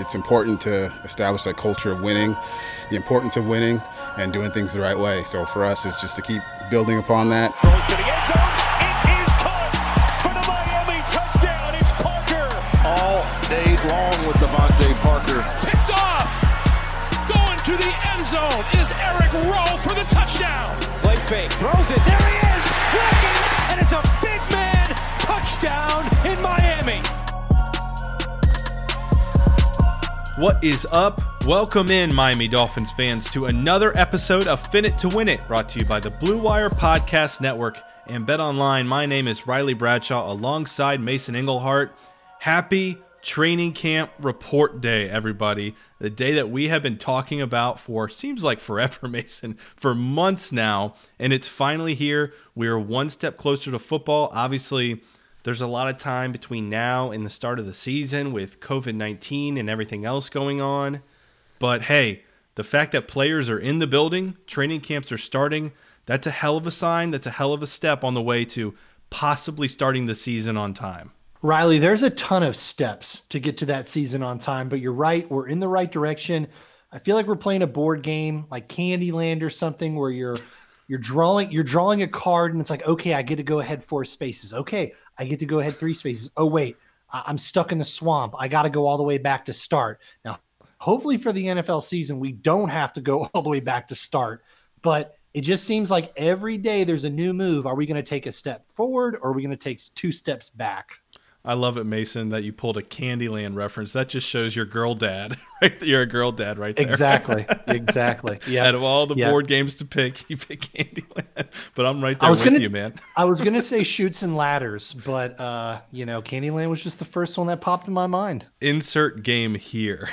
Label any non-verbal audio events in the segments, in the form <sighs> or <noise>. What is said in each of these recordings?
It's important to establish that culture of winning, the importance of winning, and doing things the right way. So for us, it's just to keep building upon that. Throws to the end zone. It is caught for the Miami touchdown. It's Parker. all day long with DeVante Parker. Picked off. Going to the end zone is Eric Rowe for the touchdown. Play fake. Throws it. There he is. Watkins. And it's a big man touchdown in Miami. What is up? Welcome in, Miami Dolphins fans, to another episode of Fin It to Win It, brought to you by the Blue Wire Podcast Network and Bet Online. My name is Reilly Bradshaw alongside Mason Englehart. Happy training camp report day, everybody. The day that we have been talking about for seems like forever, <laughs> Mason, for months now, and it's finally here. We are one step closer to football. Obviously, there's a lot of time between now and the start of the season with COVID 19 and everything else going on. But hey, the fact that players are in the building, training camps are starting, that's a hell of a sign. That's a hell of a step on the way to possibly starting the season on time. Reilly, there's a ton of steps to get to that season on time, but you're right. We're in the right direction. I feel like we're playing a board game like Candyland or something where you're you're drawing you're drawing a card and it's like, okay, I get to go ahead four spaces. Okay, I get to go ahead three spaces. Oh, wait, I- I'm stuck in the swamp. I got to go all the way back to start. Now, hopefully for the NFL season, we don't have to go <laughs> all the way back to start, but it just seems like every day there's a new move. Are we going to take a step forward or are we going to take two steps back? I love it, Mason, that you pulled a Candyland reference. That just shows your girl dad. <laughs> Right? You're a girl dad right there. Exactly. <laughs> Exactly. Yeah. Out of all the Yeah. board games to pick, <laughs> you pick Candyland. But I'm right there I was with gonna- you, man. I was gonna say Chutes and Ladders, but uh, you know, Candyland was just the first one that popped in my mind. Insert game here.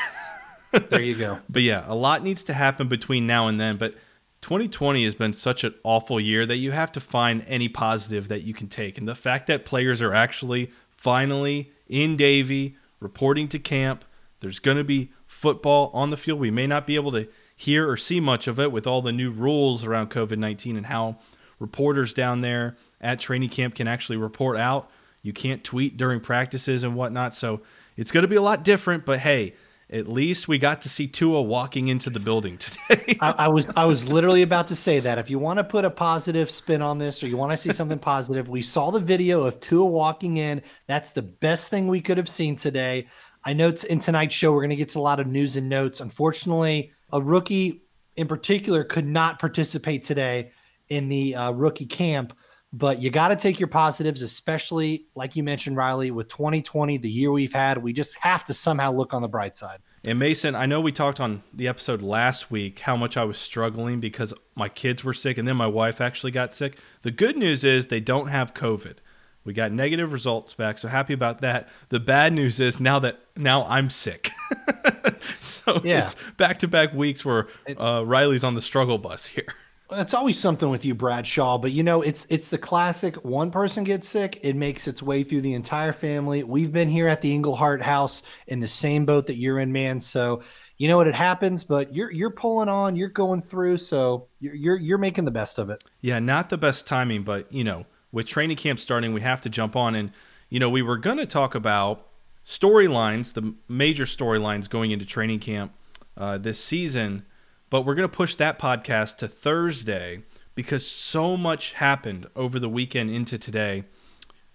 There you go. But yeah, a lot needs to happen between now and then. But 2020 has been such an awful year that you have to find any positive that you can take. And the fact that players are actually finally in Davie, reporting to camp, there's going to be football on the field. We may not be able to hear or see much of it with all the new rules around COVID 19 and how reporters down there at training camp can actually report out. You can't tweet during practices and whatnot. So it's going to be a lot different. But hey, at least we got to see Tua walking into the building today. <laughs> I, I was I was literally about to say that. If you want to put a positive spin on this, or you want to see something positive, we saw the video of Tua walking in. That's the best thing we could have seen today. I know in tonight's show we're going to get to a lot of news and notes. Unfortunately, a rookie in particular could not participate today in the uh, rookie camp. But you got to take your positives, especially like you mentioned, Reilly, with 2020, the year we've had. We just have to somehow look on the bright side. And Mason, I know we talked on the episode last week how much I was struggling because my kids were sick and then my wife actually got sick. The good news is they don't have COVID. We got negative results back, so happy about that. The bad news is now that now I'm sick. <laughs> so Yeah. it's back to back weeks where uh, Reilly's on the struggle bus here. <laughs> It's always something with you, Bradshaw, but you know, it's it's the classic one person gets sick, it makes its way through the entire family. We've been here at the Englehart house in the same boat that you're in, man. So you know what it happens, but you're you're pulling on, you're going through, so you're you're, you're making the best of it. Yeah, not the best timing, but you know, with training camp starting, we have to jump on. And you know, we were going to talk about storylines, the major storylines going into training camp uh, this season, but we're going to push that podcast to Thursday because so much happened over the weekend into today.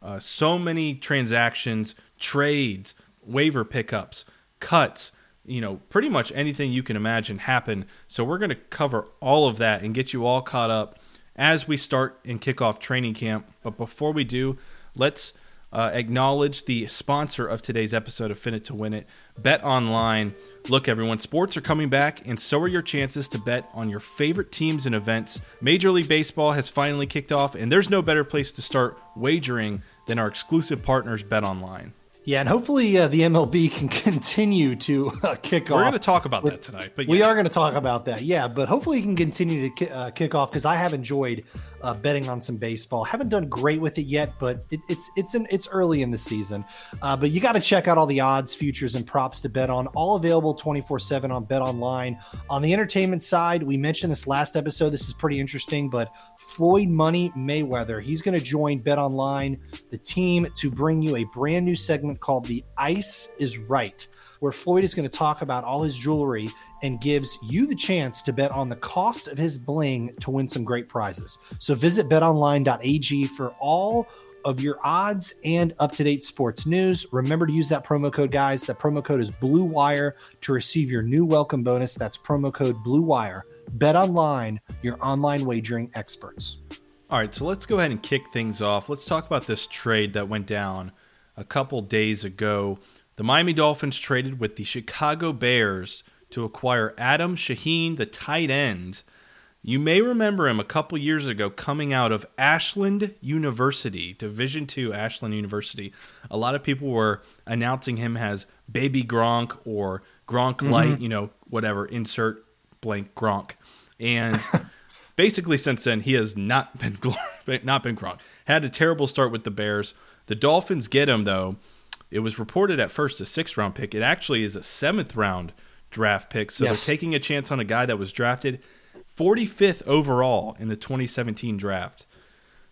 Uh, so many transactions, trades, waiver pickups, cuts, you know, pretty much anything you can imagine happen. So we're going to cover all of that and get you all caught up as we start and kick off training camp. But before we do, let's uh, acknowledge the sponsor of today's episode of Fin It to Win It, Bet Online. Look, everyone, sports are coming back, and so are your chances to bet on your favorite teams and events. Major League Baseball has finally kicked off, and there's no better place to start wagering than our exclusive partners, Bet Online. Yeah, and hopefully uh, the MLB <laughs> can continue to uh, kick We're off. We're going to talk about that tonight, but yeah. we are going to talk about that. Yeah, but hopefully you can continue to ki- uh, kick off because I have enjoyed uh, betting on some baseball. Haven't done great with it yet, but it, it's it's in, it's early in the season. Uh, but you got to check out all the odds, futures, and props to bet on. All available twenty four seven on Bet Online. On the entertainment side, we mentioned this last episode. This is pretty interesting, but Floyd Money Mayweather, he's going to join Bet Online, the team, to bring you a brand new segment called "The Ice Is Right." where Floyd is going to talk about all his jewelry and gives you the chance to bet on the cost of his bling to win some great prizes. So visit betonline.ag for all of your odds and up-to-date sports news. Remember to use that promo code, guys. That promo code is Blue Wire to receive your new welcome bonus. That's promo code Blue Wire. Bet online, your online wagering experts. All right, so let's go ahead and kick things off. Let's talk about this trade that went down a couple days ago the Miami Dolphins traded with the Chicago Bears to acquire Adam Shaheen, the tight end. You may remember him a couple years ago coming out of Ashland University, Division II Ashland University. A lot of people were announcing him as Baby Gronk or Gronk mm-hmm. Light, you know, whatever, insert blank Gronk. And <laughs> basically since then he has not been <laughs> not been Gronk. Had a terrible start with the Bears. The Dolphins get him though it was reported at first a sixth round pick. It actually is a seventh round draft pick. So yes. they're taking a chance on a guy that was drafted 45th overall in the 2017 draft.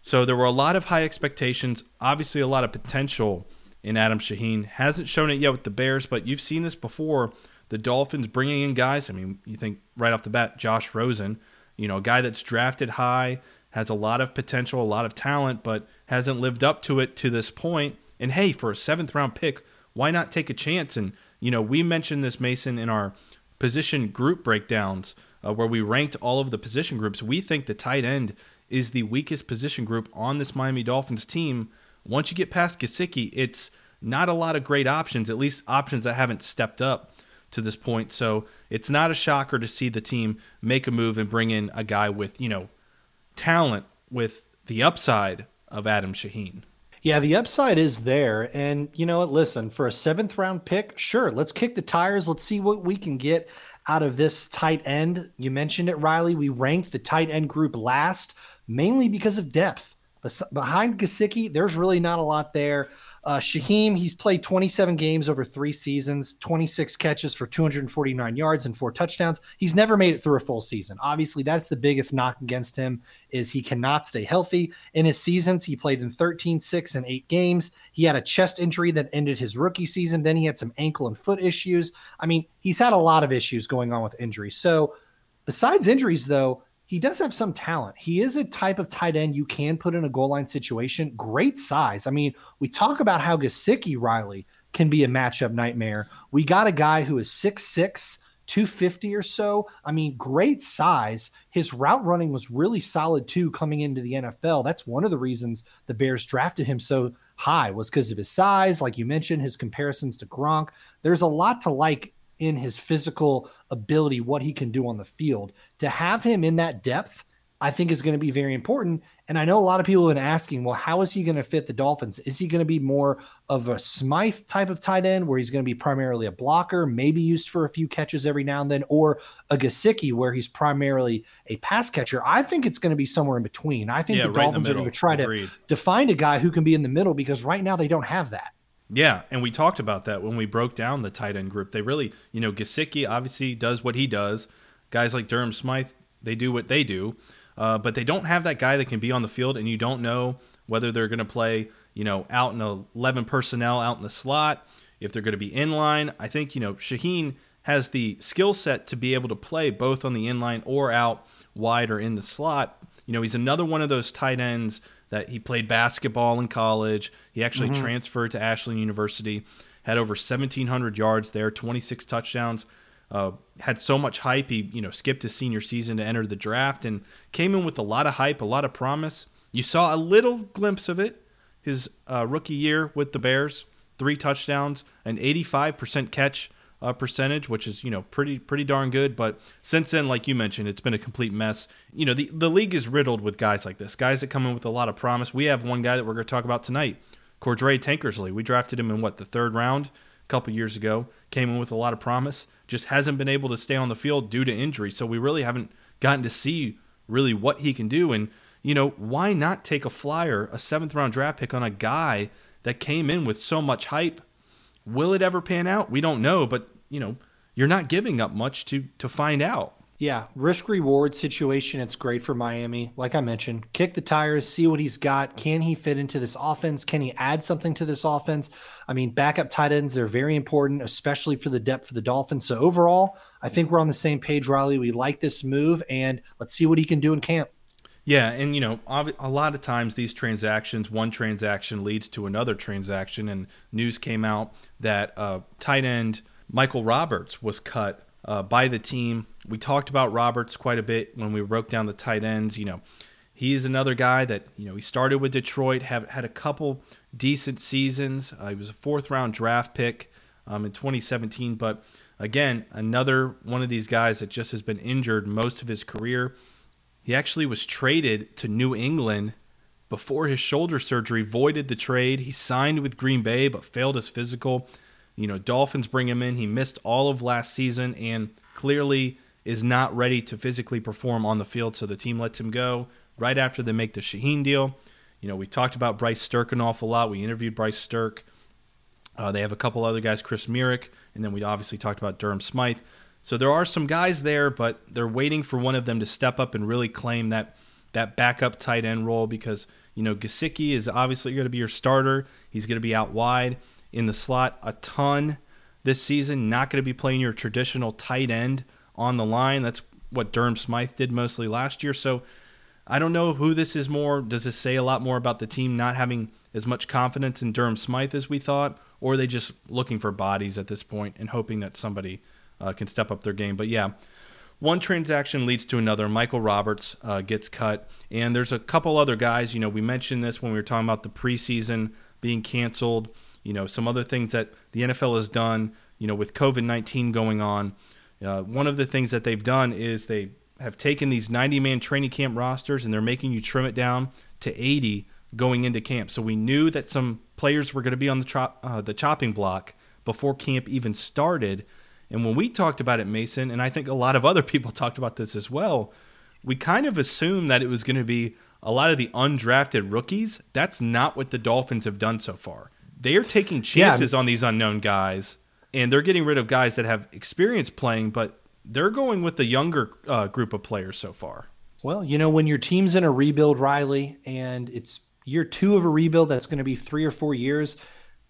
So there were a lot of high expectations, obviously a lot of potential in Adam Shaheen. Hasn't shown it yet with the Bears, but you've seen this before. The Dolphins bringing in guys. I mean, you think right off the bat, Josh Rosen, you know, a guy that's drafted high, has a lot of potential, a lot of talent, but hasn't lived up to it to this point. And hey, for a seventh round pick, why not take a chance? And, you know, we mentioned this, Mason, in our position group breakdowns uh, where we ranked all of the position groups. We think the tight end is the weakest position group on this Miami Dolphins team. Once you get past Gesicki, it's not a lot of great options, at least options that haven't stepped up to this point. So it's not a shocker to see the team make a move and bring in a guy with, you know, talent with the upside of Adam Shaheen. Yeah, the upside is there. And you know what? Listen, for a seventh round pick, sure, let's kick the tires. Let's see what we can get out of this tight end. You mentioned it, Reilly. We ranked the tight end group last, mainly because of depth. Behind Gesicki, there's really not a lot there. Uh, Shaheen, he's played 27 games over three seasons, 26 catches for 249 yards and four touchdowns. He's never made it through a full season. Obviously, that's the biggest knock against him is he cannot stay healthy. In his seasons, he played in 13, 6, and 8 games. He had a chest injury that ended his rookie season. Then he had some ankle and foot issues. I mean, he's had a lot of issues going on with injuries. So, besides injuries, though, he does have some talent. He is a type of tight end you can put in a goal line situation. Great size. I mean, we talk about how Gesicki Reilly can be a matchup nightmare. We got a guy who is 6'6, 250 or so. I mean, great size. His route running was really solid too coming into the NFL. That's one of the reasons the Bears drafted him so high was because of his size, like you mentioned, his comparisons to Gronk. There's a lot to like in his physical ability, what he can do on the field. To have him in that depth, I think is going to be very important. And I know a lot of people have been asking, well, how is he going to fit the Dolphins? Is he going to be more of a Smythe type of tight end where he's going to be primarily a blocker, maybe used for a few catches every now and then, or a Gesicki where he's primarily a pass catcher? I think it's going to be somewhere in between. I think yeah, the right Dolphins the are going to try Agreed. to, to find a guy who can be in the middle because right now they don't have that. Yeah, and we talked about that when we broke down the tight end group. They really, you know, Gesicki obviously does what he does. Guys like Durham Smythe, they do what they do, uh, but they don't have that guy that can be on the field, and you don't know whether they're going to play, you know, out in 11 personnel out in the slot, if they're going to be in line. I think, you know, Shaheen has the skill set to be able to play both on the inline or out wide or in the slot. You know, he's another one of those tight ends that he played basketball in college. He actually mm-hmm. transferred to Ashland University. had over 1,700 yards there, 26 touchdowns. Uh, had so much hype. He, you know, skipped his senior season to enter the draft and came in with a lot of hype, a lot of promise. You saw a little glimpse of it his uh, rookie year with the Bears, three touchdowns, an 85% catch uh, percentage, which is you know pretty pretty darn good. But since then, like you mentioned, it's been a complete mess. You know the the league is riddled with guys like this, guys that come in with a lot of promise. We have one guy that we're going to talk about tonight, Cordrea Tankersley. We drafted him in what the third round a couple years ago. Came in with a lot of promise, just hasn't been able to stay on the field due to injury. So we really haven't gotten to see really what he can do. And you know why not take a flyer, a seventh round draft pick on a guy that came in with so much hype? Will it ever pan out? We don't know, but you know, you're not giving up much to to find out. Yeah, risk reward situation. It's great for Miami. Like I mentioned, kick the tires, see what he's got. Can he fit into this offense? Can he add something to this offense? I mean, backup tight ends are very important, especially for the depth of the Dolphins. So overall, I think we're on the same page, Reilly. We like this move, and let's see what he can do in camp. Yeah, and you know, a lot of times these transactions, one transaction leads to another transaction, and news came out that uh, tight end Michael Roberts was cut uh, by the team. We talked about Roberts quite a bit when we broke down the tight ends. You know, he is another guy that you know he started with Detroit, have had a couple decent seasons. Uh, he was a fourth round draft pick um, in 2017, but again, another one of these guys that just has been injured most of his career. He actually was traded to New England before his shoulder surgery, voided the trade. He signed with Green Bay but failed his physical. You know, Dolphins bring him in. He missed all of last season and clearly is not ready to physically perform on the field, so the team lets him go right after they make the Shaheen deal. You know, we talked about Bryce Sterk an awful lot. We interviewed Bryce Sterk. Uh, they have a couple other guys, Chris Myarick, and then we obviously talked about Durham Smythe. So there are some guys there, but they're waiting for one of them to step up and really claim that that backup tight end role because you know Gesicki is obviously going to be your starter. He's going to be out wide in the slot a ton this season. Not going to be playing your traditional tight end on the line. That's what Durham Smythe did mostly last year. So I don't know who this is more. Does this say a lot more about the team not having as much confidence in Durham Smythe as we thought, or are they just looking for bodies at this point and hoping that somebody uh, can step up their game? But yeah, one transaction leads to another. Michael Roberts uh, gets cut, and there's a couple other guys. You know, we mentioned this when we were talking about the preseason being canceled. You know, some other things that the NFL has done. You know, with COVID nineteen going on, uh, one of the things that they've done is they have taken these 90 man training camp rosters and they're making you trim it down to 80 going into camp. So we knew that some players were going to be on the chop, uh, the chopping block before camp even started. And when we talked about it, Mason, and I think a lot of other people <laughs> talked about this as well, we kind of assumed that it was going to be a lot of the undrafted rookies. That's not what the Dolphins have done so far. They are taking chances yeah. on these unknown guys, and they're getting rid of guys that have experience playing, but they're going with the younger uh, group of players so far. Well, you know, when your team's in a rebuild, Reilly, and it's year two of a rebuild that's going to be three or four years,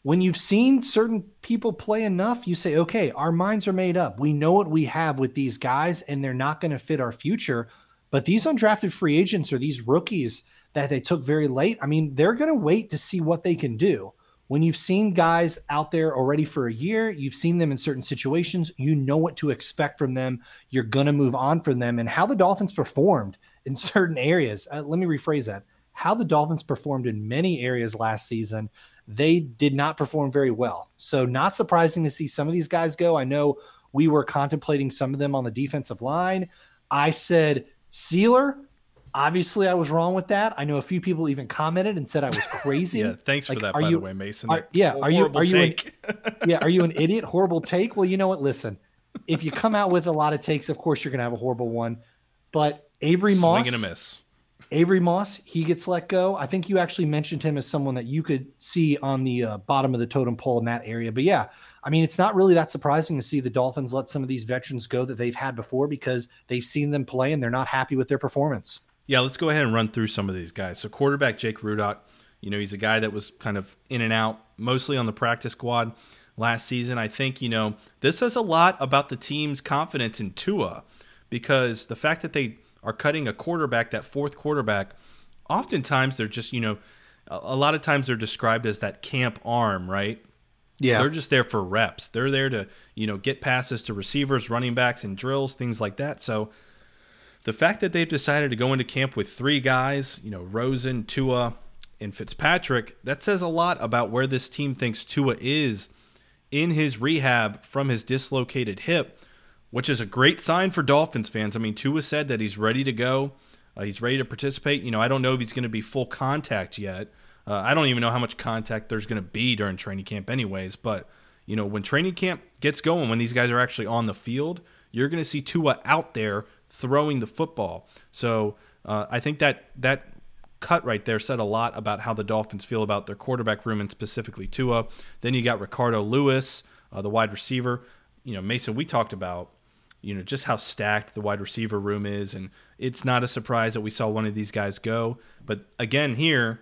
when you've seen certain people play enough, you say, okay, our minds are made up. We know what we have with these guys, and they're not going to fit our future. But these undrafted free agents or these rookies that they took very late, I mean, they're going to wait to see what they can do. When you've seen guys out there already for a year, you've seen them in certain situations, you know what to expect from them. You're going to move on from them. And how the Dolphins performed in <laughs> certain areas, uh, let me rephrase that. How the Dolphins performed in many areas last season they did not perform very well. So, not surprising to see some of these guys go. I know we were contemplating some of them on the defensive line. I said Sieler. Obviously, I was wrong with that. I know a few people even commented and said I was <laughs> crazy. yeah, thanks like, for that, by you, the way, Mason. Are, yeah, are you are you an, <laughs> yeah are you an idiot? Horrible take. Well, you know what? Listen, if you come out with a lot of takes, of course you're going to have a horrible one. But Avery Swing Moss, and a miss. Avery Moss, he gets let go. I think you actually mentioned him as someone that you could see on the uh, bottom of the totem pole in that area. But yeah, I mean, it's not really that surprising to see the Dolphins let some of these veterans go that they've had before because they've seen them play and they're not happy with their performance. Yeah, let's go ahead and run through some of these guys. So, quarterback Jake Rudock, you know, he's a guy that was kind of in and out, mostly on the practice squad last season. I think, you know, this says a lot about the team's confidence in Tua because the fact that they are cutting a quarterback, that fourth quarterback, oftentimes they're just, you know, a lot of times they're described as that camp arm, right? Yeah. They're just there for reps. They're there to, you know, get passes to receivers, running backs, and drills, things like that. So the fact that they've decided to go into camp with three guys, you know, Rosen, Tua, and Fitzpatrick, that says a lot about where this team thinks Tua is in his rehab from his dislocated hip, which is a great sign for Dolphins fans. I mean, Tua said that he's ready to go. Uh, he's ready to participate. You know, I don't know if he's going to be full contact yet. Uh, I don't even know how much contact there's going to be during training camp, anyways. But you know, when training camp gets going, when these guys are actually on the field, you're going to see Tua out there throwing the football. So uh, I think that that cut right there said a lot about how the Dolphins feel about their quarterback room and specifically Tua. Then you got Ricardo Louis, uh, the wide receiver. You know, Mason, we talked about you know just how stacked the wide receiver room is. And it's not a surprise that we saw one of these guys go. But again here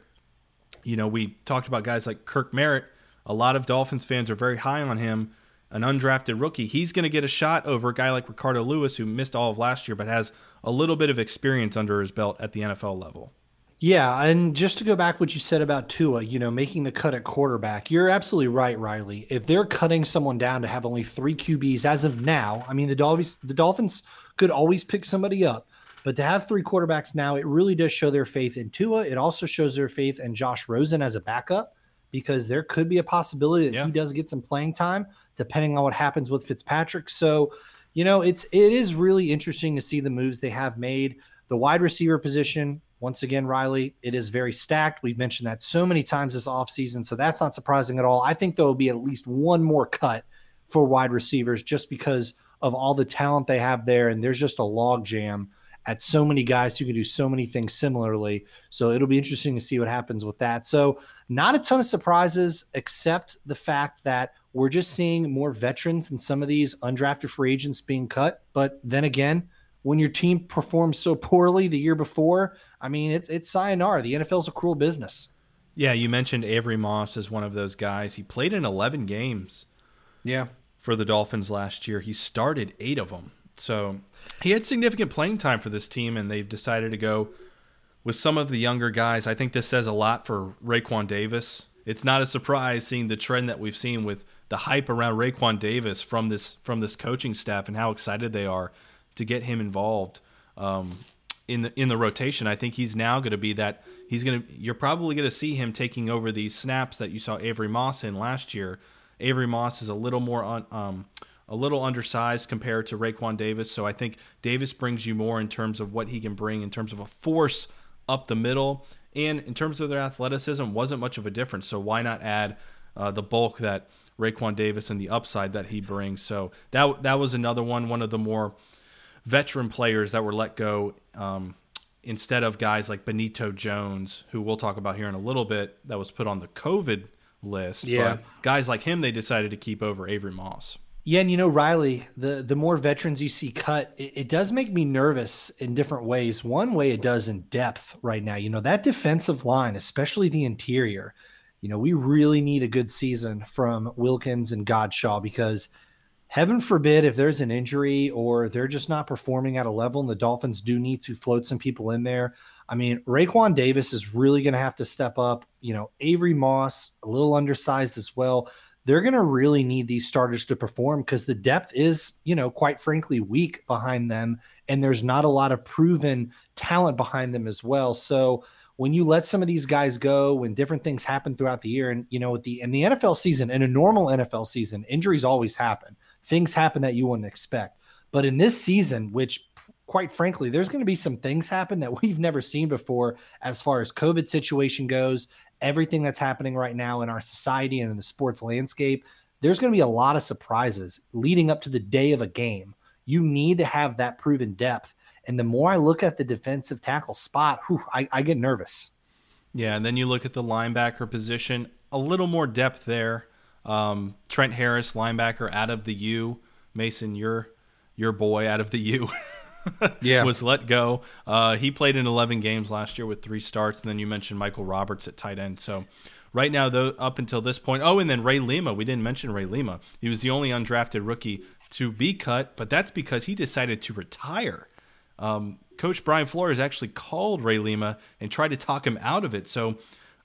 you know we talked about guys like Kirk Merritt. A lot of Dolphins fans are very high on him. An undrafted rookie he's going to get a shot over a guy like Ricardo Louis who missed all of last year but has a little bit of experience under his belt at the NFL level yeah, and just to go back what you said about Tua, you know, making the cut at quarterback, you're absolutely right, Reilly. If they're cutting someone down to have only three QBs as of now, I mean, the Dolphins, the Dolphins could always pick somebody up, but to have three quarterbacks now, it really does show their faith in Tua. It also shows their faith in Josh Rosen as a backup because there could be a possibility that yeah. he does get some playing time, depending on what happens with Fitzpatrick. So, you know, it's it is really interesting to see the moves they have made. The wide receiver position, once again, Reilly, it is very stacked. We've mentioned that so many times this offseason, so that's not surprising at all. I think there will be at least one more cut for wide receivers just because of all the talent they have there. And there's just a log jam at so many guys who can do so many things similarly. So it'll be interesting to see what happens with that. So, not a ton of surprises, except the fact that we're just seeing more veterans and some of these undrafted free agents being cut. But then again, when your team performs so poorly the year before, I mean, it's it's sayonara. The NFL's a cruel business. Yeah, you mentioned Avery Moss as one of those guys. He played in 11 games. Yeah. For the Dolphins last year, he started eight of them. So he had significant playing time for this team, and they've decided to go with some of the younger guys. I think this says a lot for Raekwon Davis. It's not a surprise seeing the trend that we've seen with the hype around Raekwon Davis from this from this coaching staff and how excited they are to get him involved um, in the in the rotation. I think he's now going to be that he's going to. You're probably going to see him taking over these snaps that you saw Avery Moss in last year. Avery Moss is a little more. Um, a little undersized compared to Raekwon Davis, so I think Davis brings you more in terms of what he can bring in terms of a force up the middle, and in terms of their athleticism, wasn't much of a difference. So why not add uh, the bulk that Raekwon Davis and the upside that he brings? So that that was another one, one of the more veteran players that were let go um, instead of guys like Benito Jones, who we'll talk about here in a little bit, that was put on the COVID list. Yeah. But guys like him, they decided to keep over Avery Moss. Yeah, and you know, Reilly, the the more veterans you see cut, it, it, does make me nervous in different ways. One way it does in depth right now. You know, that defensive line, especially the interior, you know, we really need a good season from Wilkins and Godchaux because – heaven forbid if there's an injury or they're just not performing at a level and the Dolphins do need to float some people in there. I mean, Raekwon Davis is really going to have to step up. You know, Avery Moss, a little undersized as well. They're going to really need these starters to perform because the depth is, you know, quite frankly, weak behind them. And there's not a lot of proven talent behind them as well. So, when you let some of these guys go, when different things happen throughout the year, and you know, the in the NFL season, in a normal NFL season, injuries always happen things happen that you wouldn't expect. But in this season, which quite frankly, there's going to be some things happen that <laughs> we've never seen before as far as COVID situation goes, everything that's happening right now in our society and in the sports landscape. There's going to be a lot of surprises leading up to the day of a game. You need to have that proven depth. And the more I look at the defensive tackle spot, whew, I, I get nervous. Yeah, and then you look at the linebacker position, a little more depth there. Um, Trent Harris, linebacker out of the U. Mason, your your boy out of the U. <laughs> yeah. was let go. Uh, he played in 11 games last year with three starts. And then you mentioned Michael Roberts at tight end. So right now, though, up until this point, oh, and then Ray Lima. We didn't mention Ray Lima. He was the only undrafted rookie to be cut, but that's because he decided to retire. Um, Coach Brian Flores actually called Ray Lima and tried to talk him out of it. So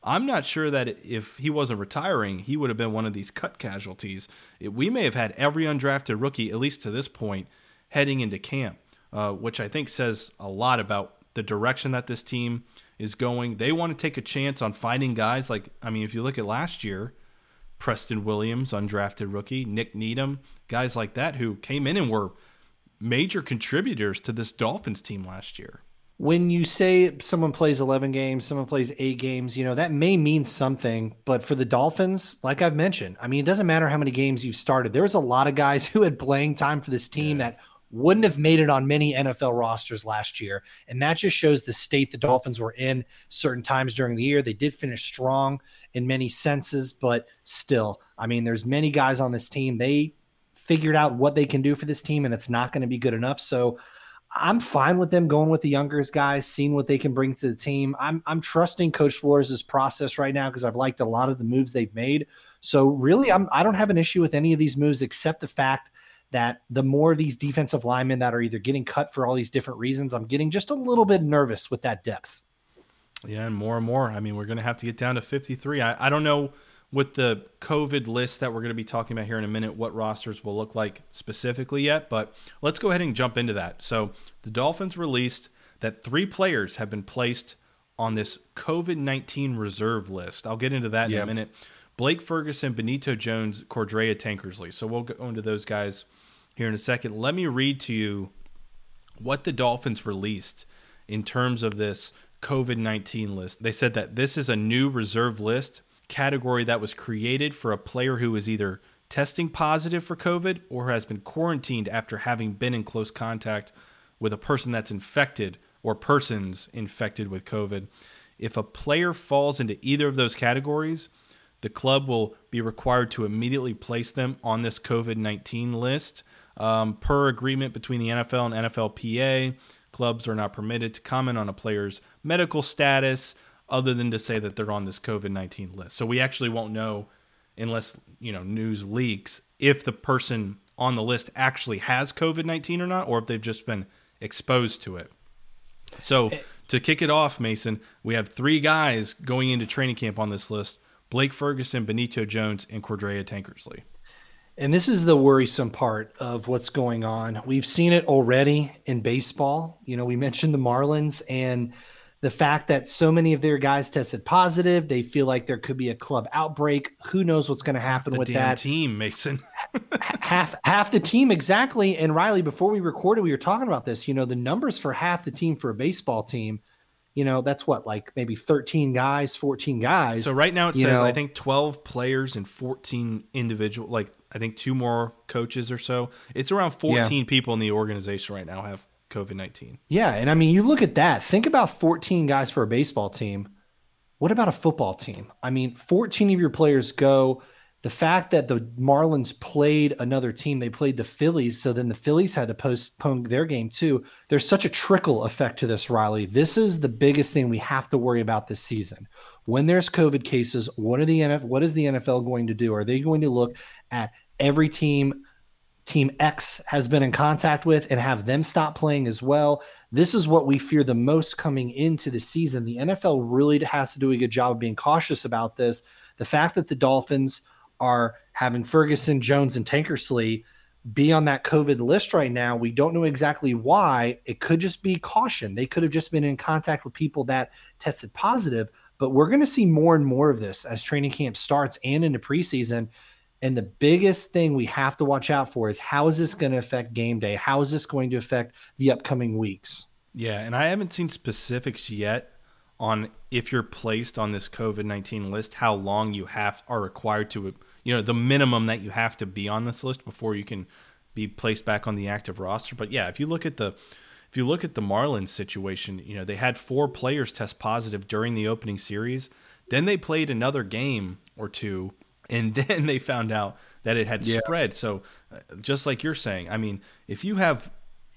I'm not sure that if he wasn't retiring, he would have been one of these cut casualties. we may have had every undrafted rookie, at least to this point, heading into camp, uh, which I think says a lot about the direction that this team is going. They want to take a chance on finding guys like, I mean, if you look at last year, Preston Williams, undrafted rookie, Nik Needham, guys like that who came in and were major contributors to this Dolphins team last year. When you say someone plays 11 games, someone plays eight games, you know, that may mean something. But for the Dolphins, like I've mentioned, I mean, it doesn't matter how many games you've started. There was a lot of guys <laughs> who had playing time for this team yeah. that wouldn't have made it on many NFL rosters last year. And that just shows the state the Dolphins were in certain times during the year. They did finish strong in many senses, but still, I mean, there's many guys on this team. They figured out what they can do for this team, and it's not going to be good enough. So I'm fine with them going with the younger guys, seeing what they can bring to the team. I'm I'm trusting Coach Flores' process right now because I've liked a lot of the moves they've made. So really, I'm I don't have an issue with any of these moves except the fact that the more these defensive linemen that are either getting cut for all these different reasons, I'm getting just a little bit nervous with that depth. Yeah, and more and more. I mean, we're going to have to get down to 53. I, I don't know with the COVID list that we're going to be talking about here in a minute what rosters will look like specifically yet, but let's go ahead and jump into that. So the Dolphins released that three players have been placed on this COVID 19 reserve list. I'll get into that in a minute. Blake Ferguson, Benito Jones, Cordrea Tankersley. So we'll go into those guys here in a second. Let me read to you what the Dolphins released in terms of this COVID 19 list. They said that this is a new reserve list category that was created for a player who is either testing positive for COVID or has been quarantined after having been in close contact with a person that's infected or persons infected with COVID. If a player falls into either of those categories, the club will be required to immediately place them on this COVID 19 list. Um, per agreement between the NFL and NFLPA, clubs are not permitted to comment on a player's medical status other than to say that they're on this COVID 19 list. So we actually won't know unless, you know, news leaks if the person on the list actually has COVID 19 or not, or if they've just been exposed to it. So eh. to kick it off, Mason, we have three guys going into training camp on this list Blake Ferguson, Benito Jones, and Cordrea Tankersley. And this is the worrisome part of what's going on. We've seen it already in baseball. You know, we mentioned the Marlins and the fact that so many of their guys tested positive, they feel like there could be a club outbreak. Who knows what's going to happen with that team, Mason? <laughs> half half the team exactly. And Reilly, before we recorded, we were talking about this. You know, the numbers for half the team for a baseball team you know, that's what, like maybe 13 guys, 14 guys. So right now it says, know, I think 12 players and 14 individual, like I think two more coaches or so. It's around 14 yeah. people in the organization right now have COVID 19. Yeah. And I mean, you look at that, think about 14 guys for a baseball team. What about a football team? I mean, 14 of your players go the fact that the Marlins played another team, they played the Phillies, so then the Phillies had to postpone their game too. There's such a trickle effect to this, Reilly. This is the biggest thing we have to worry about this season. When there's COVID cases, what are the NFL, what is the NFL going to do? Are they going to look at every team team X has been in contact with and have them stop playing as well? This is what we fear the most coming into the season. The NFL really has to do a good job of being cautious about this. The fact that the Dolphins are having Ferguson, Jones, and Tankersley be on that COVID list right now. We don't know exactly why. It could just be caution. They could have just been in contact with people that tested positive. But we're going to see more and more of this as training camp starts and into preseason. And the biggest thing we have to watch out for is how is this going to affect game day? How is this going to affect the upcoming weeks? Yeah, and I haven't seen specifics yet on if you're placed on this COVID nineteen list, how long you have are required to, you know, the minimum that you have to be on this list before you can be placed back on the active roster. But yeah, if you look at the if you look at the Marlins situation, you know, they had four players test positive during the opening series. Then they played another game or two, and <laughs> then they found out that it had yeah. spread. So, uh, just like you're saying, I mean, if you have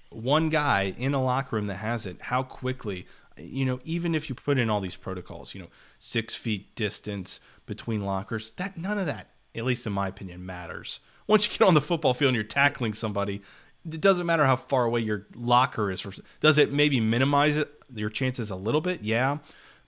one guy in a locker room that has it, how quickly you know, even if you put in all these protocols, you know, six feet distance between lockers, that none of that, at least in my opinion, matters. Once you get on the football field and you're tackling somebody, it doesn't matter how far away your locker is. Does it maybe minimize it, your chances a little bit? Yeah.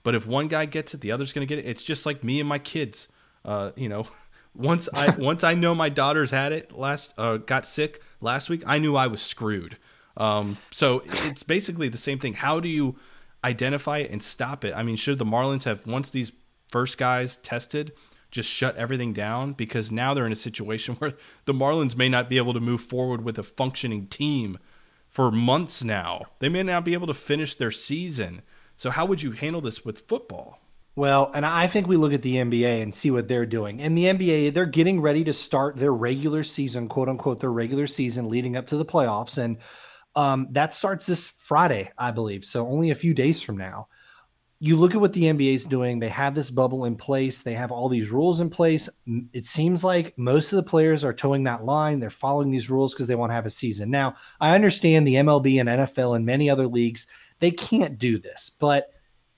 But if one guy gets it, the other's going to get it. It's just like me and my kids. Uh, you know, <laughs> once I <laughs> once I know my daughters had it last uh, got sick last week, I knew I was screwed. Um, so it's basically the same thing. How do you identify it and stop it? I mean, should the Marlins have once these first guys tested? just shut everything down because now they're in a situation <laughs> where the Marlins may not be able to move forward with a functioning team for months now. They may not be able to finish their season. So how would you handle this with football? Well, and I think we look at the NBA and see what they're doing. In the NBA, they're getting ready to start their regular season, quote unquote, their regular season leading up to the playoffs. And um, that starts this Friday, I believe. So only a few days from now you look at what the NBA is doing. They have this bubble in place. They have all these rules in place. It seems like most of the players are toeing that line. They're following these rules because they want to have a season. Now, I understand the MLB and NFL and many other leagues, they can't do this. But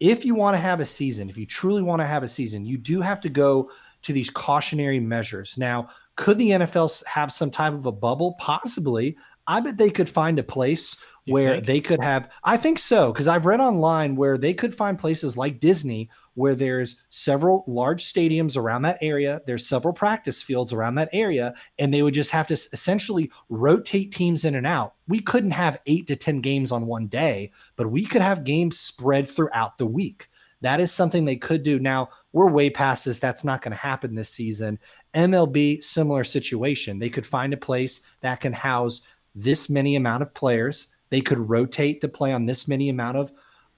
if you want to have a season, if you truly want to have a season, you do have to go to these cautionary measures. Now, could the NFL have some type of a bubble? Possibly. I bet they could find a place you where think? they could have i think so because i've read online where they could find places like disney where there's several large stadiums around that area there's several practice fields around that area and they would just have to essentially rotate teams in and out. We couldn't have eight to ten games on one day but we could have games spread throughout the week. That is something they could do. Now we're way past this. That's not going to happen this season. Mlb similar situation. They could find a place that can house this many amount of players they could rotate to play on this many amount of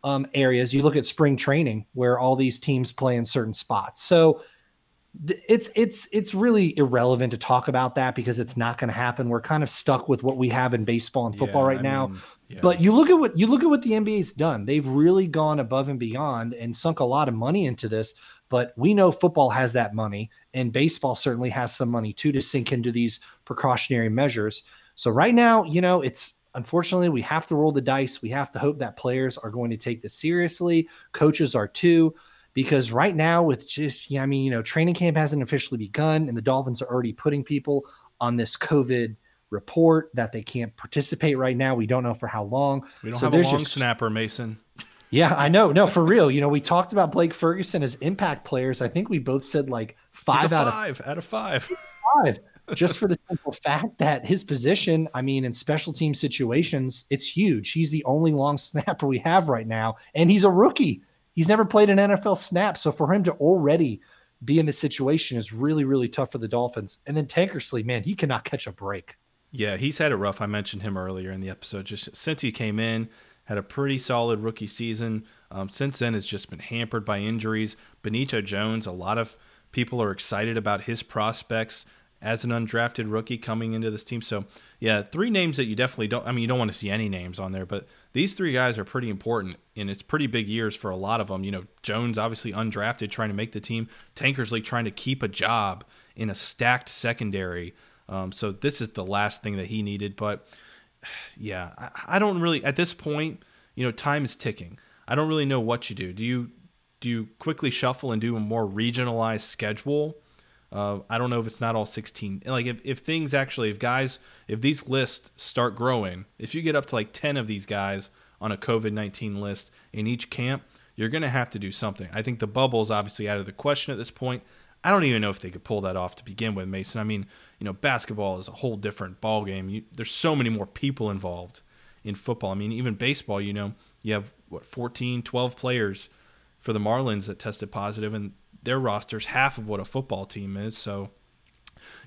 um, areas. You look at spring training where all these teams play in certain spots. So it's it's it's really irrelevant to talk about that because it's not going to happen. We're kind of stuck with what we have in baseball and football yeah, right I now. Mean, yeah. But you look at what you look at what the NBA's done. They've really gone above and beyond and sunk a lot of money into this. But we know football has that money, and baseball certainly has some money too to sink into these precautionary measures. So right now, you know, it's unfortunately, we have to roll the dice. We have to hope that players are going to take this seriously. Coaches are too, because right now, with just, yeah, I mean, you know, training camp hasn't officially begun, and the Dolphins are already putting people on this COVID report that they can't participate right now. We don't know for how long. We don't so have a long just, snapper, Mason. Yeah, I know. No, for real. You know, we talked about Blake Ferguson as impact players. I think we both said like five out five of out of five. Five just for the simple fact that his position, I mean, in special team situations, it's huge. He's the only long <laughs> snapper we have right now, and he's a rookie. He's never played an NFL snap. So for him to already be in this situation is really, really tough for the Dolphins. And then Tankersley, man, he cannot catch a break. Yeah, he's had it rough. I mentioned him earlier in the episode. Just since he came in, had a pretty solid rookie season. Um, since then, has just been hampered by injuries. Benito Jones, a lot of people are excited about his prospects as an undrafted rookie coming into this team. So, yeah, three names that you definitely don't. I mean, you don't want to see any names on there, but these three guys are pretty important, and it's pretty big years for a lot of them. You know, Jones obviously undrafted, trying to make the team. Tankersley trying to keep a job in a stacked secondary. Um, so this is the last thing that he needed. But <sighs> yeah, I, I don't really at this point. You know, time is ticking. I don't really know what you do. Do you do you quickly shuffle and do a more regionalized schedule? Uh, I don't know if it's not all 16. Like if, if things actually, if guys, if these lists start growing, if you get up to like 10 of these guys on a COVID 19 list in each camp, you're going to have to do something. I think the bubble is obviously out of the question at this point. I don't even know if they could pull that off to begin with, Mason. I mean, you know, basketball is a whole different ball game. There's so many more people involved in football. I mean, even baseball, you know, you have what 14, 12 players for the Marlins that tested positive, and their roster's half of what a football team is. So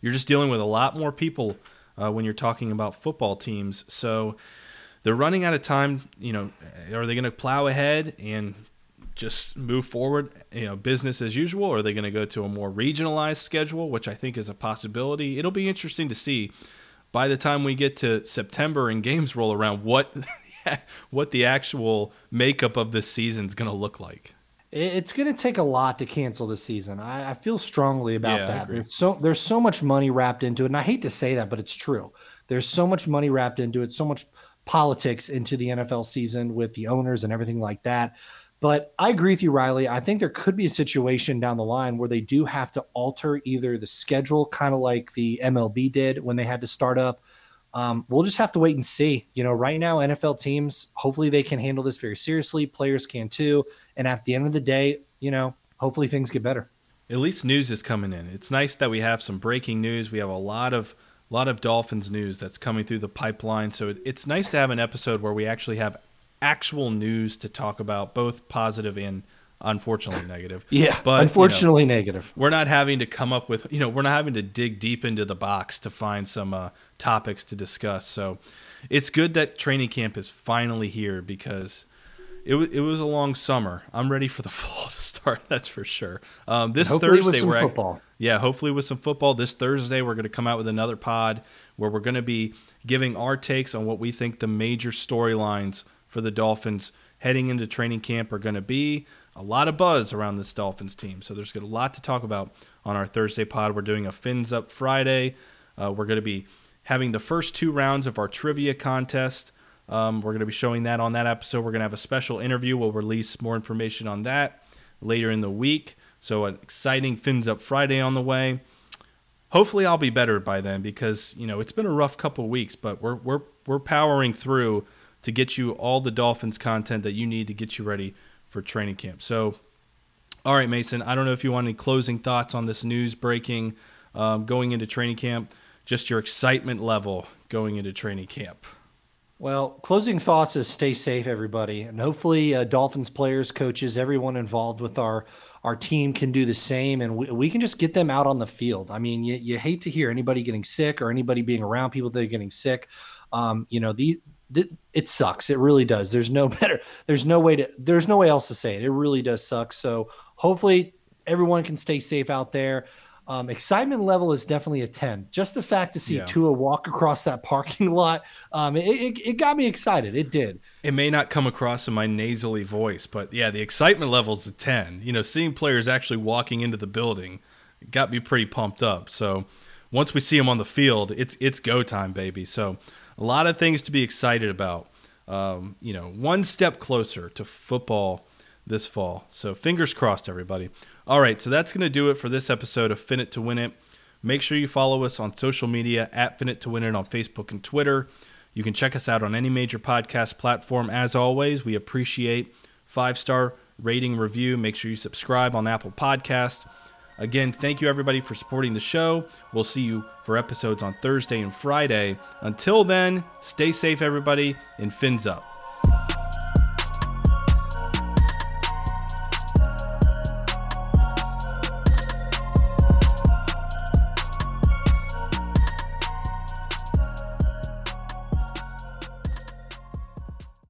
you're just dealing with a lot more people uh, when you're talking about football teams. So they're running out of time. You know, are they going to plow ahead and just move forward, you know, business as usual, or are they going to go to a more regionalized schedule, which I think is a possibility? It'll be interesting to see by the time we get to September and games roll around what <laughs> what the actual makeup of this season is going to look like. It's going to take a lot to cancel the season. I, I feel strongly about yeah, that. There's so there's so much money wrapped into it, and I hate to say that, but it's true. There's so much money wrapped into it, so much politics into the NFL season with the owners and everything like that. But I agree with you, Reilly. I think there could be a situation down the line where they do have to alter either the schedule, kind of like the MLB did when they had to start up um, we'll just have to wait and see. You know, right now, NFL teams, hopefully they can handle this very seriously. Players can too. And at the end of the day, you know, hopefully things get better. At least news is coming in. It's nice that we have some breaking news. We have a lot of a lot of Dolphins news that's coming through the pipeline. So it's nice to have an episode where we actually have actual news to talk about, both positive and unfortunately negative. <laughs> yeah, but unfortunately you know, negative. We're not having to come up with, you know, we're not having to dig deep into the box to find some uh, topics to discuss. So it's good that training camp is finally here because it was it was a long summer. I'm ready for the <laughs> fall to start. That's for sure. Um, this Thursday we're football. yeah, hopefully with some football. This Thursday we're going to come out with another pod where we're going to be giving our takes on what we think the major storylines for the Dolphins heading into training camp are going to be. A lot of buzz around this Dolphins team, so there's a lot to talk about on our Thursday pod. We're doing a Fins Up Friday. Uh, we're going to be having the first two rounds of our trivia contest. Um, we're going to be showing that on that episode. We're going to have a special interview. We'll release more information on that later in the week. So, an exciting Fins Up Friday on the way. Hopefully, I'll be better by then because you know it's been a rough couple weeks, but we're we're we're powering through to get you all the Dolphins content that you need to get you ready for training camp. So, all right, Mason, I don't know if you want any closing thoughts on this news breaking um, going into training camp, just your excitement level going into training camp. Well, closing thoughts is stay safe, everybody, and hopefully, uh, Dolphins players, coaches, everyone involved with our our team can do the same, and we, we can just get them out on the field. I mean, you, you hate to hear anybody getting sick or anybody being around people that are getting sick. Um, you know, the it sucks. It really does. There's no <laughs> better. There's no way to. There's no way else to say it. It really does suck. So hopefully everyone can stay safe out there. Um, excitement level is definitely a 10. Just the fact to see yeah. Tua walk across that parking <laughs> lot, um, it, it, it, got me excited. It did. It may not come across in my nasally voice, but yeah, the excitement level is a 10. You know, seeing players actually walking into the building got me pretty pumped up. So once we see them on the field, it's it's go time, baby. So a lot of things to be excited about. Um, you know, one step closer to football this fall. So fingers crossed, everybody. All right, so that's going to do it for this episode of Fin It to Win It. Make sure you follow us on social media at Fin It to Win It on Facebook and Twitter. You can check us out on any major podcast platform. As always, we appreciate five star rating review. Make sure you subscribe on Apple Podcast. Again, thank you everybody for supporting the show. We'll see you for episodes on Thursday and Friday. Until then, stay safe, everybody, and fins up.